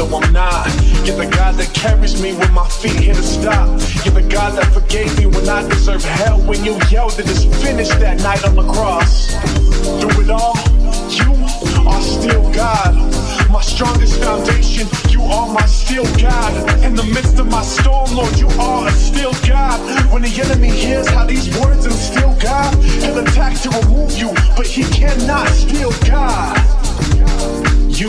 though I'm not. You're the God that carries me when my feet hit a stop. You're the God that forgave me when I deserved hell. When you yelled that it's finished that night on the cross. Through it all, you are still God. My strongest foundation, you are my still God. In the midst of my storm, Lord, you are a still God. When the enemy hears how these words instill God, he'll attack to remove you, but he cannot steal God. You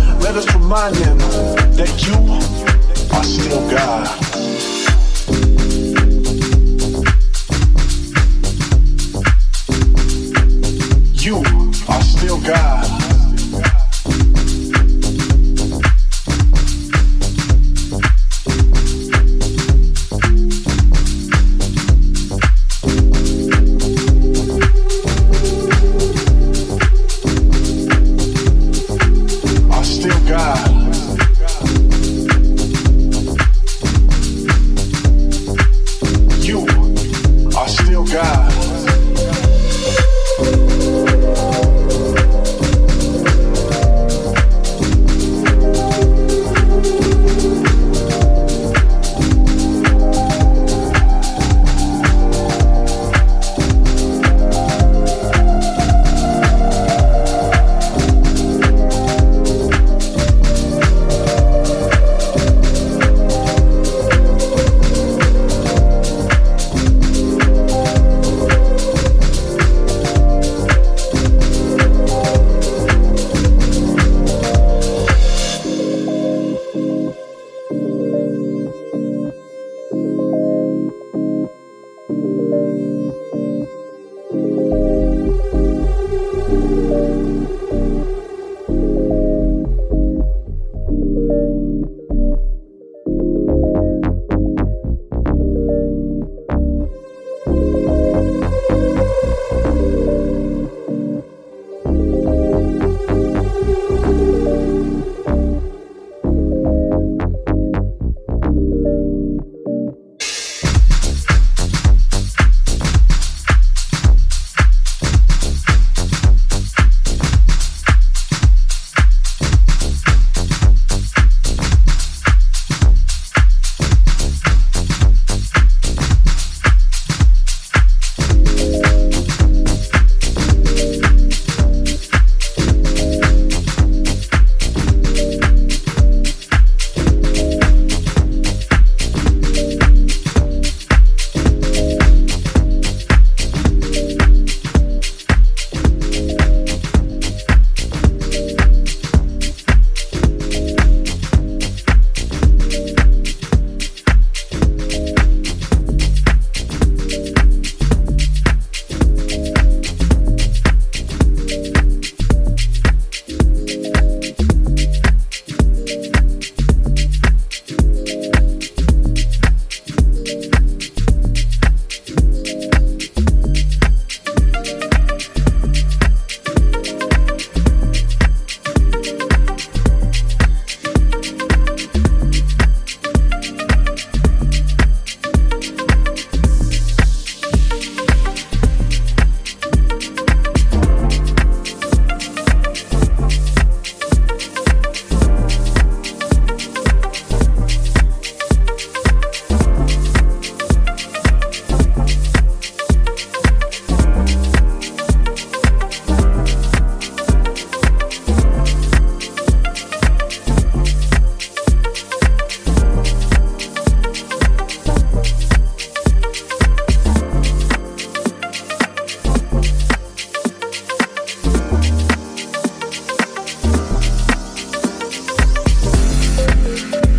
Let us remind them that you are still God. You are still God.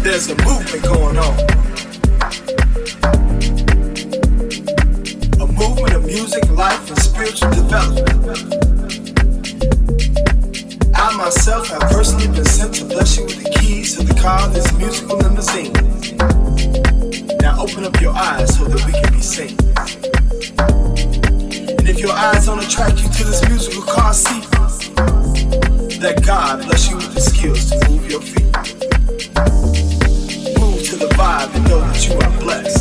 There's a movement going on. A movement of music, life, and spiritual development. I myself have personally been sent to bless you with the keys to the car of this musical limousine. Now open up your eyes so that we can be seen. And if your eyes don't attract you to this musical car seat, let God bless you with the skills to move your feet survive and know that you are blessed.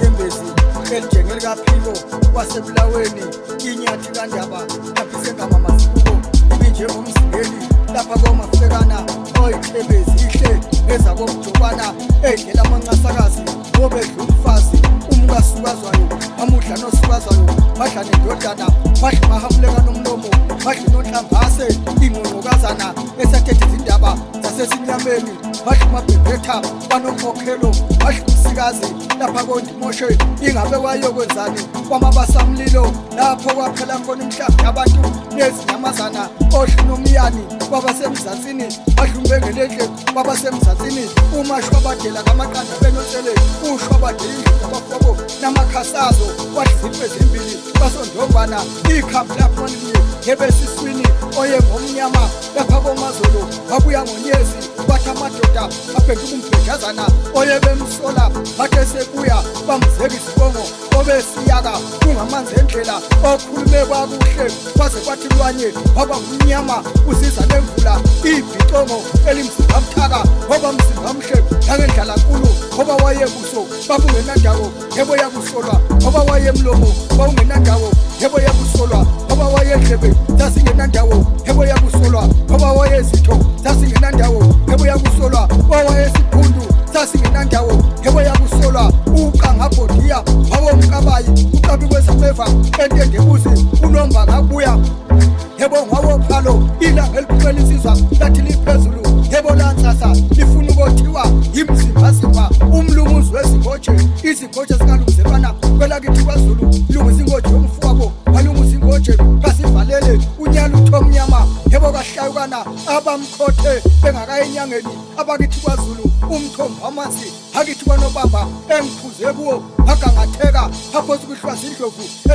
kwengezi elijenge likaphilo kwasebulaweni inyathi kandaba aphise ngama masibuko ibinje umzingeli lapha komafekana oyiklebezi ihle ngeza komjubana eyidlela amancasakazi obedla umfazi umkasukazwayo amudla nosukazwayo madla nendodana madla mahamuleka nomlomo madla nonhlambase ingongqokazana esathethe izindaba zasesinyameni basho umabhebhetha banomkhokhelo basho umsikazi lapha kondimoshe ingabe wayokwenzani kwamabasamlilo lapho kwaphela khona umhlambi abantu nezinyamazana oshunomiyani kwabasemzansini bahlumbengelendle kwabasemzansini umasho wabadela kamaqanda benotele usho wabadela indlela kwafoko namakhasazo kwadizimpe zimbili basondombana ikhambi laphonlinye ngebesiswini oye ngomnyama lapha komazulu wabuya ngonyezi kwathi amadoda amadoda aphenduka umgedazana oye bemsola bathe sekuya bamzeka isibongo obesiyaka kungamanzi endlela okhulume kwakuhle kwaze kwathi lwanye waba ngumnyama uziza nemvula ibhicongo elimzimba amthaka waba mzimba amhle nangendlala nkulu ngoba waye kuso babungenandawo yebo yakusolwa ngoba waye mlomo babungenandawo yebo yakusolwa ngoba waye ndlebe zasingenandawo yebo yakusolwa ngoba waye zitho zasingenandawo yebo yakusolwa ngizwa wawa esiphundu sasingenandawo yebo yakusolwa uqa ngabhodiya wawomkabayi uqabi kwesameva entendebuzi unomba ngabuya yebo ngwawophalo ilanga eliphumela insizwa lathi Gospel